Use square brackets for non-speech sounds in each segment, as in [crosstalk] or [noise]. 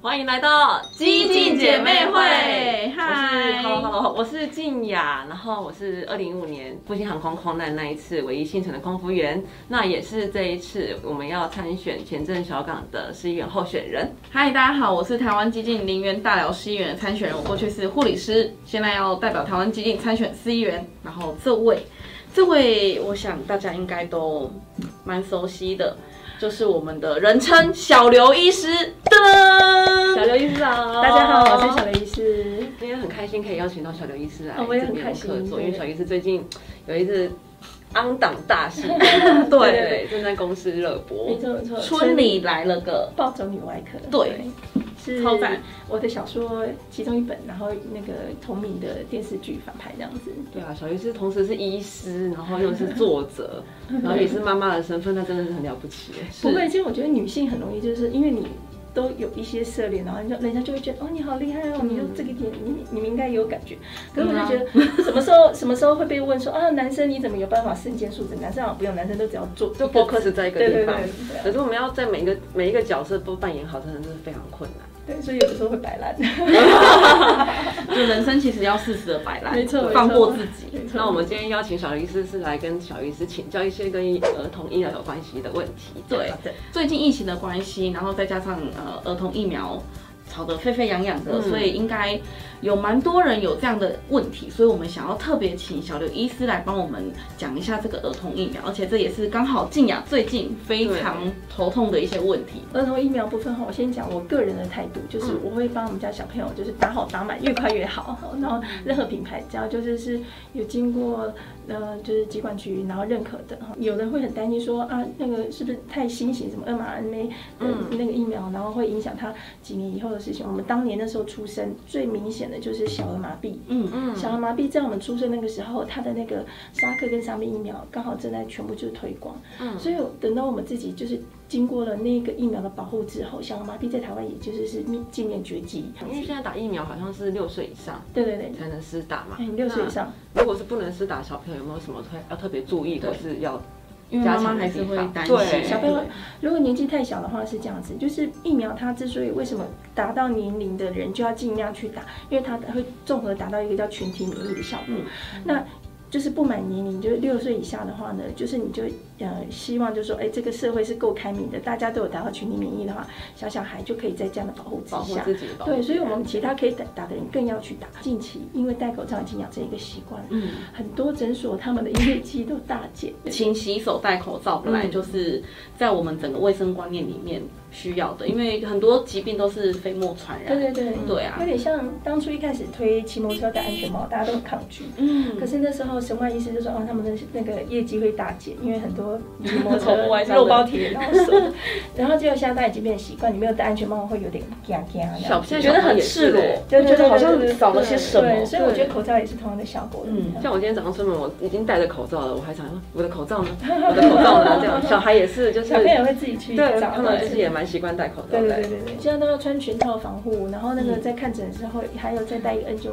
欢迎来到激进姐妹会。嗨，Hello Hello，我是静雅，然后我是二零一五年复兴航空空难那一次唯一幸存的空服员，那也是这一次我们要参选前镇小港的市议员候选人。嗨，大家好，我是台湾激进林园大寮市议员的参选人，我过去是护理师，现在要代表台湾激进参选市议员。然后这位，这位，我想大家应该都蛮熟悉的。就是我们的人称小刘医师。噔小刘医师好，大家好，我是小刘医师。今天很开心可以邀请到小刘医师来，我也很开心，因为小医师最近有一次昂档大戏，[laughs] 对。对，正在公司热播，没错没错，村里来了个暴走女外科，对。是超赞！我的小说其中一本，然后那个同名的电视剧反派这样子。对啊，小鱼是同时是医师，然后又是作者，[laughs] 然后也是妈妈的身份，那真的是很了不起。不会，其实我觉得女性很容易，就是因为你都有一些涉猎，然后人家人家就会觉得哦，你好厉害哦，你就这个点，你你们应该有感觉。可是我就觉得什么时候什么时候会被问说啊，男生你怎么有办法瞬间数职？男生好像不用，男生都只要做，就 focus 在一个地方。可是我们要在每一个每一个角色都扮演好，真的是非常困难。对，所以有的时候会摆烂。[laughs] 就人生其实要适时的摆烂，没错，放过自己。那我们今天邀请小刘医师是来跟小医师请教一些跟儿童医疗有关系的问题。对，最近疫情的关系，然后再加上呃儿童疫苗吵得沸沸扬扬的，所以应该。有蛮多人有这样的问题，所以我们想要特别请小刘医师来帮我们讲一下这个儿童疫苗，而且这也是刚好静雅最近非常头痛的一些问题。儿童疫苗部分哈，我先讲我个人的态度，就是我会帮我们家小朋友就是打好打满，越快越好。然后任何品牌只要就是是有经过呃就是疾管局然后认可的哈，有人会很担心说啊那个是不是太新型什么 mRNA 的那个疫苗，然后会影响他几年以后的事情。我们当年那时候出生最明显的。就是小儿麻痹，嗯嗯，小儿麻痹在我们出生那个时候，他的那个沙克跟沙宾疫苗刚好正在全部就是推广，嗯，所以等到我们自己就是经过了那个疫苗的保护之后，小儿麻痹在台湾也就是是近年绝迹。因为现在打疫苗好像是六岁以上，对对对，才能施打嘛，六岁以上。如果是不能施打小朋友，有没有什么特要特别注意的是要？因为妈妈还是会担心对小朋友，如果年纪太小的话是这样子，就是疫苗它之所以为什么达到年龄的人就要尽量去打，因为它会综合达到一个叫群体免疫的效果。嗯、那就是不满年龄，就是六岁以下的话呢，就是你就呃希望就是说，哎，这个社会是够开明的，大家都有达到群体免疫的话，小小孩就可以在这样的保护之下，保护自己。对，所以我们其他可以打打的人更要去打。近期因为戴口罩已经养成一个习惯，嗯，很多诊所他们的业绩都大减。勤洗手、戴口罩本来就是在我们整个卫生观念里面。需要的，因为很多疾病都是飞沫传染。对对对，对啊，有点像当初一开始推骑摩托车戴安全帽，大家都很抗拒。嗯。可是那时候神外医师就说，哦，他们的那个业绩会大减，因为很多骑摩托车肉包铁，然后说，然后结果现在大家已经变习惯，你没有戴安全帽会有点惊惊。小现在觉得很赤裸，就觉得好像少了些什么。所以我觉得口罩也是同样的效果。嗯。像我今天早上出门，我已经戴着口罩了，我还想说我的口罩呢？我的口罩呢？这样，小孩也是，就是小朋友会自己去对，他们自己也蛮习惯戴口罩。对对对对，现在都要穿全套防护，然后那个在看诊的时候还有再戴一个 N95，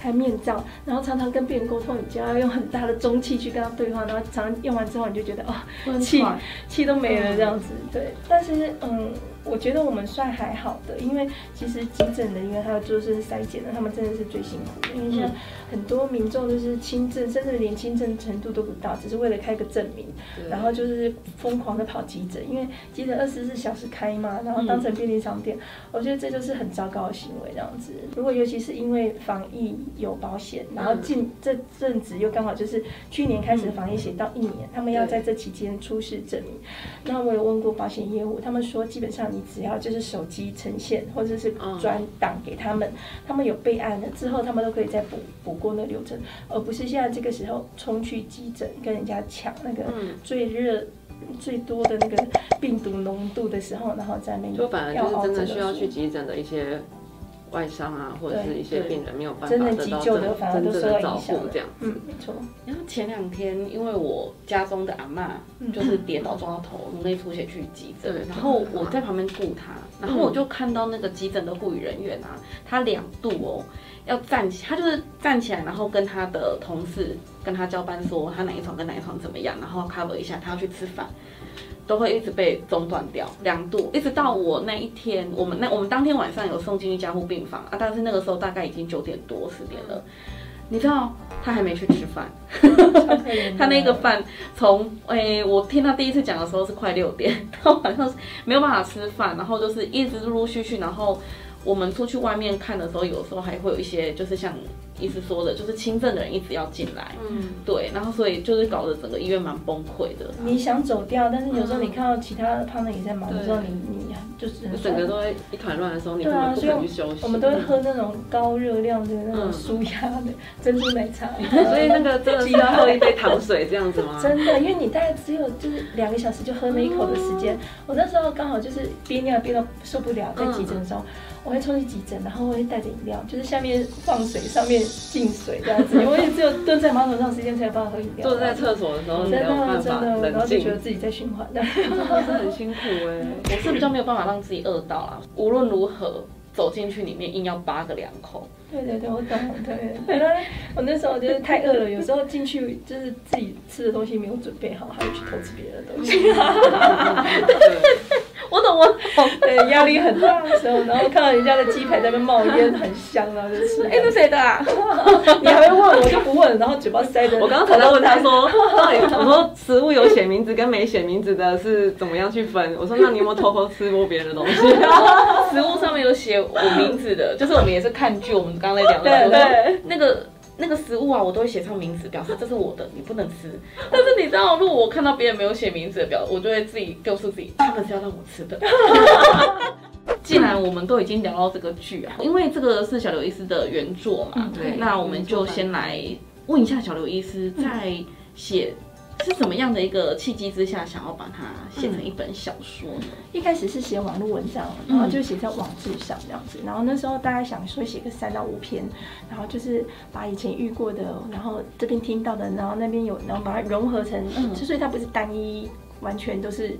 还有面罩，然后常常跟病人沟通，你就要用很大的中气去跟他对话，然后常用完之后你就觉得哦，气气都没了这样子，对，但是嗯。我觉得我们算还好的，因为其实急诊的，因为还有做是筛检的，他们真的是最辛苦的。因为现在很多民众就是轻症，甚至连轻症程度都不到，只是为了开个证明，然后就是疯狂的跑急诊，因为急诊二十四小时开嘛，然后当成便利商店。我觉得这就是很糟糕的行为，这样子。如果尤其是因为防疫有保险，然后近这阵子又刚好就是去年开始防疫写到一年，他们要在这期间出示证明。那我有问过保险业务，他们说基本上。你只要就是手机呈现，或者是转档给他们，他们有备案了之后，他们都可以再补补过那流程，而不是现在这个时候冲去急诊跟人家抢那个最热、最多的那个病毒浓度的时候，然后在那个。就反而就是真的需要去急诊的一些。外伤啊，或者是一些病人没有办法得到真正的照顾，这样，嗯，没错。然后前两天，因为我家中的阿嬷就是跌倒撞到头，颅内出血去急诊，然后我在旁边顾她，然后我就看到那个急诊的护理人员啊，他两度哦要站起，他就是站起来，然后跟他的同事跟他交班说他哪一床跟哪一床怎么样，然后 cover 一下，他要去吃饭。都会一直被中断掉，两度，一直到我那一天，我们那我们当天晚上有送进去加护病房啊，但是那个时候大概已经九点多十点了，你知道他还没去吃饭，[laughs] 他那个饭从诶我听他第一次讲的时候是快六点，到晚上是没有办法吃饭，然后就是一直陆陆续续，然后。我们出去外面看的时候，有时候还会有一些，就是像医师说的，就是轻症的人一直要进来，嗯，对，然后所以就是搞得整个医院蛮崩溃的。你想走掉，但是有时候你看到其他的 partner 也在忙的时候，你你就是整个都会一团乱的时候，你根本不敢去休息。我们都会喝那种高热量的那种舒压的珍珠奶茶，[laughs] 所以那个真的是要喝一杯糖水这样子吗？真的，因为你大概只有就是两个小时就喝那一口的时间。我那时候刚好就是憋尿憋到受不了，在急诊的时候。我会冲去急诊，然后我会带着饮料，就是下面放水，上面进水这样子。[laughs] 因为只有蹲在马桶上时间才有办法喝饮料。坐在厕所的时候，真的真的，然后就觉得自己在循环，真的是很辛苦哎。我是比较没有办法让自己饿到啦，无论如何走进去里面硬要扒个两口。对对对，我懂，对。原来我那时候就是太饿了，有时候进去就是自己吃的东西没有准备好，还要去偷吃别的东西。[laughs] 我懂，我懂，对，[laughs] 压力很大的时候，然后看到人家的鸡排在那边冒烟，很香啊，就吃。哎，那谁的啊？[laughs] 你还会问，我就不问，然后嘴巴塞着。我刚刚才在问他说，我说食物有写名字跟没写名字的是怎么样去分？我说那你有没有偷偷吃过别人的东西？食物上面有写我名字的，就是我们也是看剧，我们刚才讲的，对对，那个。那个食物啊，我都会写上名字，表示这是我的，你不能吃。但是你知道，如果我看到别人没有写名字的表，我就会自己告诉自己，他们是要让我吃的。[laughs] 既然我们都已经聊到这个剧啊，因为这个是小刘医师的原作嘛，嗯、对，那我们就先来问一下小刘医师，在写。是怎么样的一个契机之下，想要把它写成一本小说呢？嗯、一开始是写网络文章，然后就写在网志上这样子。然后那时候大家想说写个三到五篇，然后就是把以前遇过的，然后这边听到的，然后那边有，然后把它融合成，嗯、所以它不是单一，完全都是。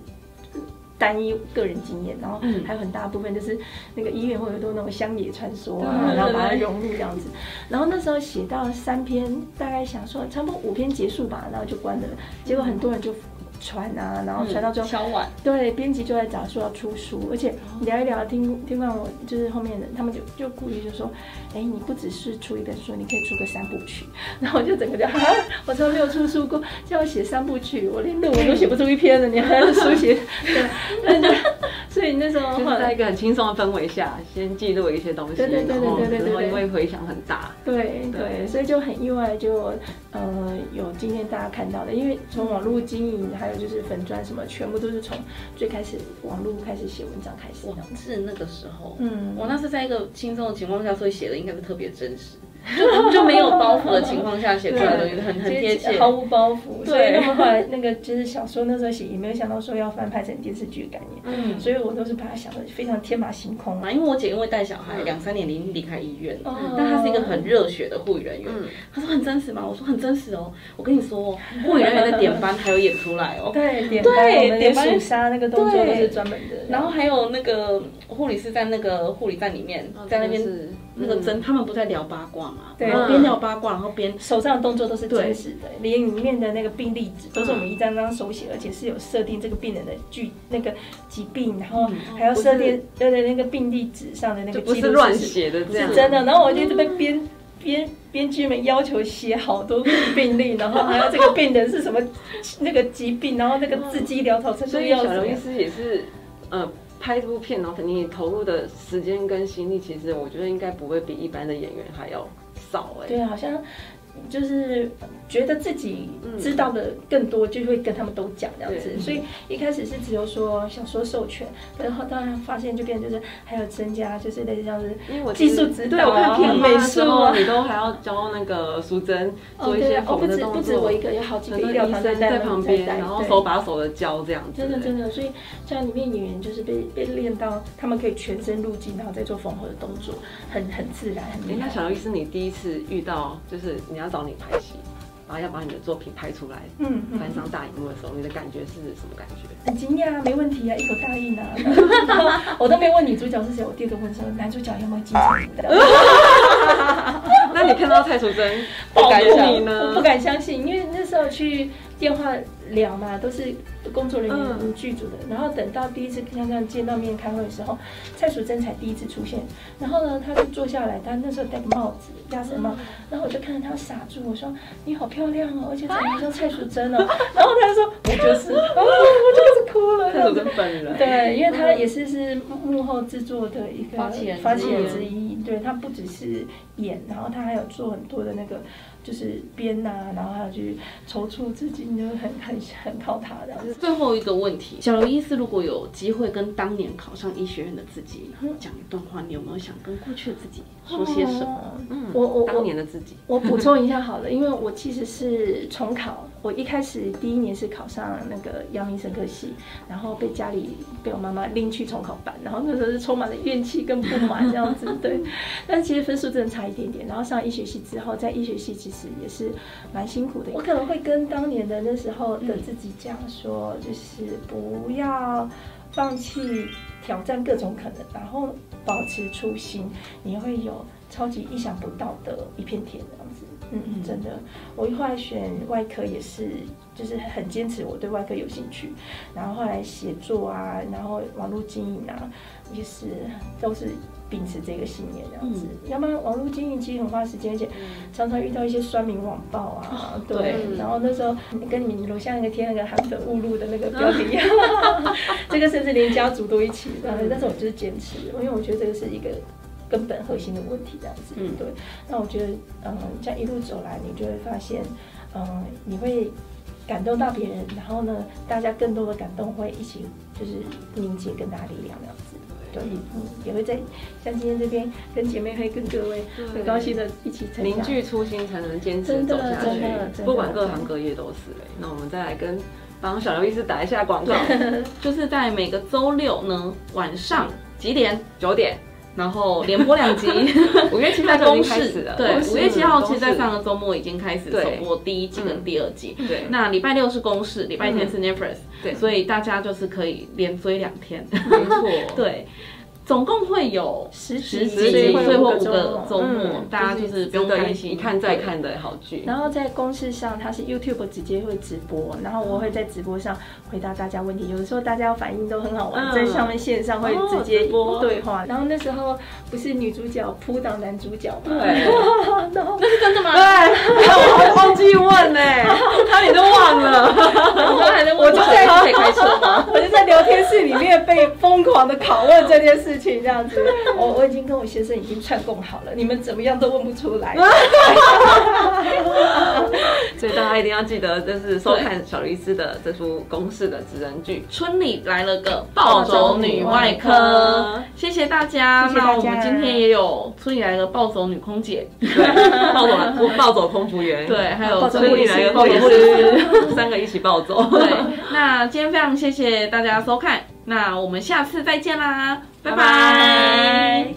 单一个人经验，然后还有很大部分就是那个医院会有多那种乡野传说啊，然后把它融入这样子。然后那时候写到三篇，大概想说差不多五篇结束吧，然后就关了。结果很多人就。传啊，然后传到最后，对，编辑就在找说要出书，而且聊一聊，听听完我就是后面的，他们就就故意就说，哎，你不只是出一本书，你可以出个三部曲。[laughs] 然后我就整个就哈，[laughs] 我从来没有出书过，叫我写三部曲，我连论文都写不出一篇了，你还要书写？对，那就所以那时候就是在一个很轻松的氛围下，先记录一些东西，对对对对对对，然后因为回响很大，对对，所以就很意外，就呃有今天大家看到的，因为从网络经营还有。就是粉砖什么，全部都是从最开始网络开始写文章开始。是那个时候，嗯，我那是在一个轻松的情况下，所以写的应该是特别真实。就 [laughs] 就没有包袱的情况下写出来的东西很很贴切，毫无包袱。对，所以他们后来那个就是小说那时候写，也没有想到说要翻拍成电视剧的概念。嗯，所以我都是把它想的非常天马行空嘛。因为我姐因为带小孩两三年已经离开医院了，但她是一个很热血的护理人员。她说很真实吗？我说很真实哦。我跟你说，护理人员的点班还有演出来哦。对，点班，点数杀那个动作都是专门的。然后还有那个护理师在那个护理站里面，在那边那个针，他们不在聊八卦嘛？对，边聊八卦，然后边手上的动作都是真实的，连里面的那个病历纸都是我们一张张手写，而且是有设定这个病人的具那个疾病，然后还要设定对对那个病历纸上的那个不是乱写的，是真的。然后我就这边编编编剧们要求写好多病例，然后还有这个病人是什么那个疾病，然后那个字迹潦草，所以小刘医师也是呃。拍这部片，然后你投入的时间跟心力，其实我觉得应该不会比一般的演员还要少哎。对，好像。就是觉得自己知道的更多，就会跟他们都讲这样子。所以一开始是只有说想说授权，然后当然发现就变成就是还有增加，就是类似像是技术指导啊、美术啊，你都还要教那个淑珍做一些缝的动作。不止我一个，有好几个医疗团队在旁边，然后手把手的教这样子。真的真的，所以像里面演员就是被被练到，他们可以全身入镜，然后再做缝合的动作，很很自然，很厉害。那小刘医师，你第一次遇到就是你要。找你拍戏，然后要把你的作品拍出来，嗯，搬上大荧幕的时候，你的感觉是什么感觉？很惊讶，没问题啊，一口答应啊。[laughs] 我都没问女主角是谁，我第一个问说男主角有没有金城武的？[laughs] 那你看到蔡淑臻，[laughs] 不敢相信呢？不敢相信，因为那时候去电话聊嘛，都是工作人员剧组的。然后等到第一次跟他见到面开会的时候，蔡淑珍才第一次出现。然后呢，他就坐下来，他那时候戴个帽子，鸭舌帽。然后我就看着他傻住，我说：“你好漂亮哦，而且长得像蔡淑珍哦。[laughs] ”然后他说：“我就是。[laughs] ”哦，我就是哭了。蔡淑珍本人。对，因为他也是是幕后制作的一个发起人发起人之一。对，他不只是演，然后他还有做很多的那个。就是编呐、啊，然后还有去筹措资金，就很很很靠他的。最后一个问题，小刘医师如果有机会跟当年考上医学院的自己讲一段话，你有没有想跟过去的自己说些什么？嗯，我我当年的自己，我补充一下好了，因为我其实是重考，我一开始第一年是考上那个阳明神科系，然后被家里被我妈妈拎去重考班，然后那时候是充满了怨气跟不满这样子，对。[laughs] 但其实分数真的差一点点，然后上医学系之后，在医学系其实。也是蛮辛苦的。我可能会跟当年的那时候的自己讲说，就是不要放弃挑战各种可能，然后保持初心，你会有超级意想不到的一片天这样子。嗯嗯，真的，我后来选外科也是，就是很坚持我对外科有兴趣，然后后来写作啊，然后网络经营啊，也是都是。秉持这个信念这样子，嗯、要不然网络经营其实很花时间，而且常常遇到一些酸民网暴啊，哦、对。对然后那时候跟你们楼下那个贴那个“韩粉误入”的那个标题，[laughs] [laughs] 这个甚至连家族都一起。但是我就是坚持，因为我觉得这个是一个根本核心的问题，这样子。嗯，对。那我觉得，嗯，这样一路走来，你就会发现，嗯，你会感动到别人，然后呢，大家更多的感动会一起就是凝结更大力量，这样子。对嗯，也会在像今天这边跟姐妹会跟各位很高兴的一起凝聚初心，才能坚持走下去。不管各行各业都是嘞。那我们再来跟帮小刘医师打一下广告，[laughs] 就是在每个周六呢晚上几点？九点，然后连播两集。[laughs] 五月七号就开始了，对，五月七号其实在上个周末已经开始首播第一季跟第二季。对，那礼拜六是公视，礼拜天是 Netflix。对，所以大家就是可以连追两天。没错，[laughs] 对。总共会有十十集，最后五个周末，大家就是不用担心，一看再看的好剧。然后在公式上，它是 YouTube 直接会直播，然后我会在直播上回答大家问题。有的时候大家反应都很好玩，在上面线上会直接对话。然后那时候不是女主角扑倒男主角吗？对，[laughs] 然后那是真的吗？对，我忘记问呢，[laughs] 差点都忘了。我还在，我就在开车吗？我就在聊天室里面被疯狂的拷问这件事。事情这样子，我我已经跟我先生已经串供好了，你们怎么样都问不出来。[laughs] [laughs] 所以大家一定要记得，就是收看小刘医师的这出公式的职人剧《村里来了个暴走女外科》。谢谢大家。那我们今天也有村里来了个暴走女空姐，对，[laughs] 暴走暴走空服员，对，还有村里来了个护士，三个一起暴走。对，那今天非常谢谢大家收看。那我们下次再见啦，拜拜。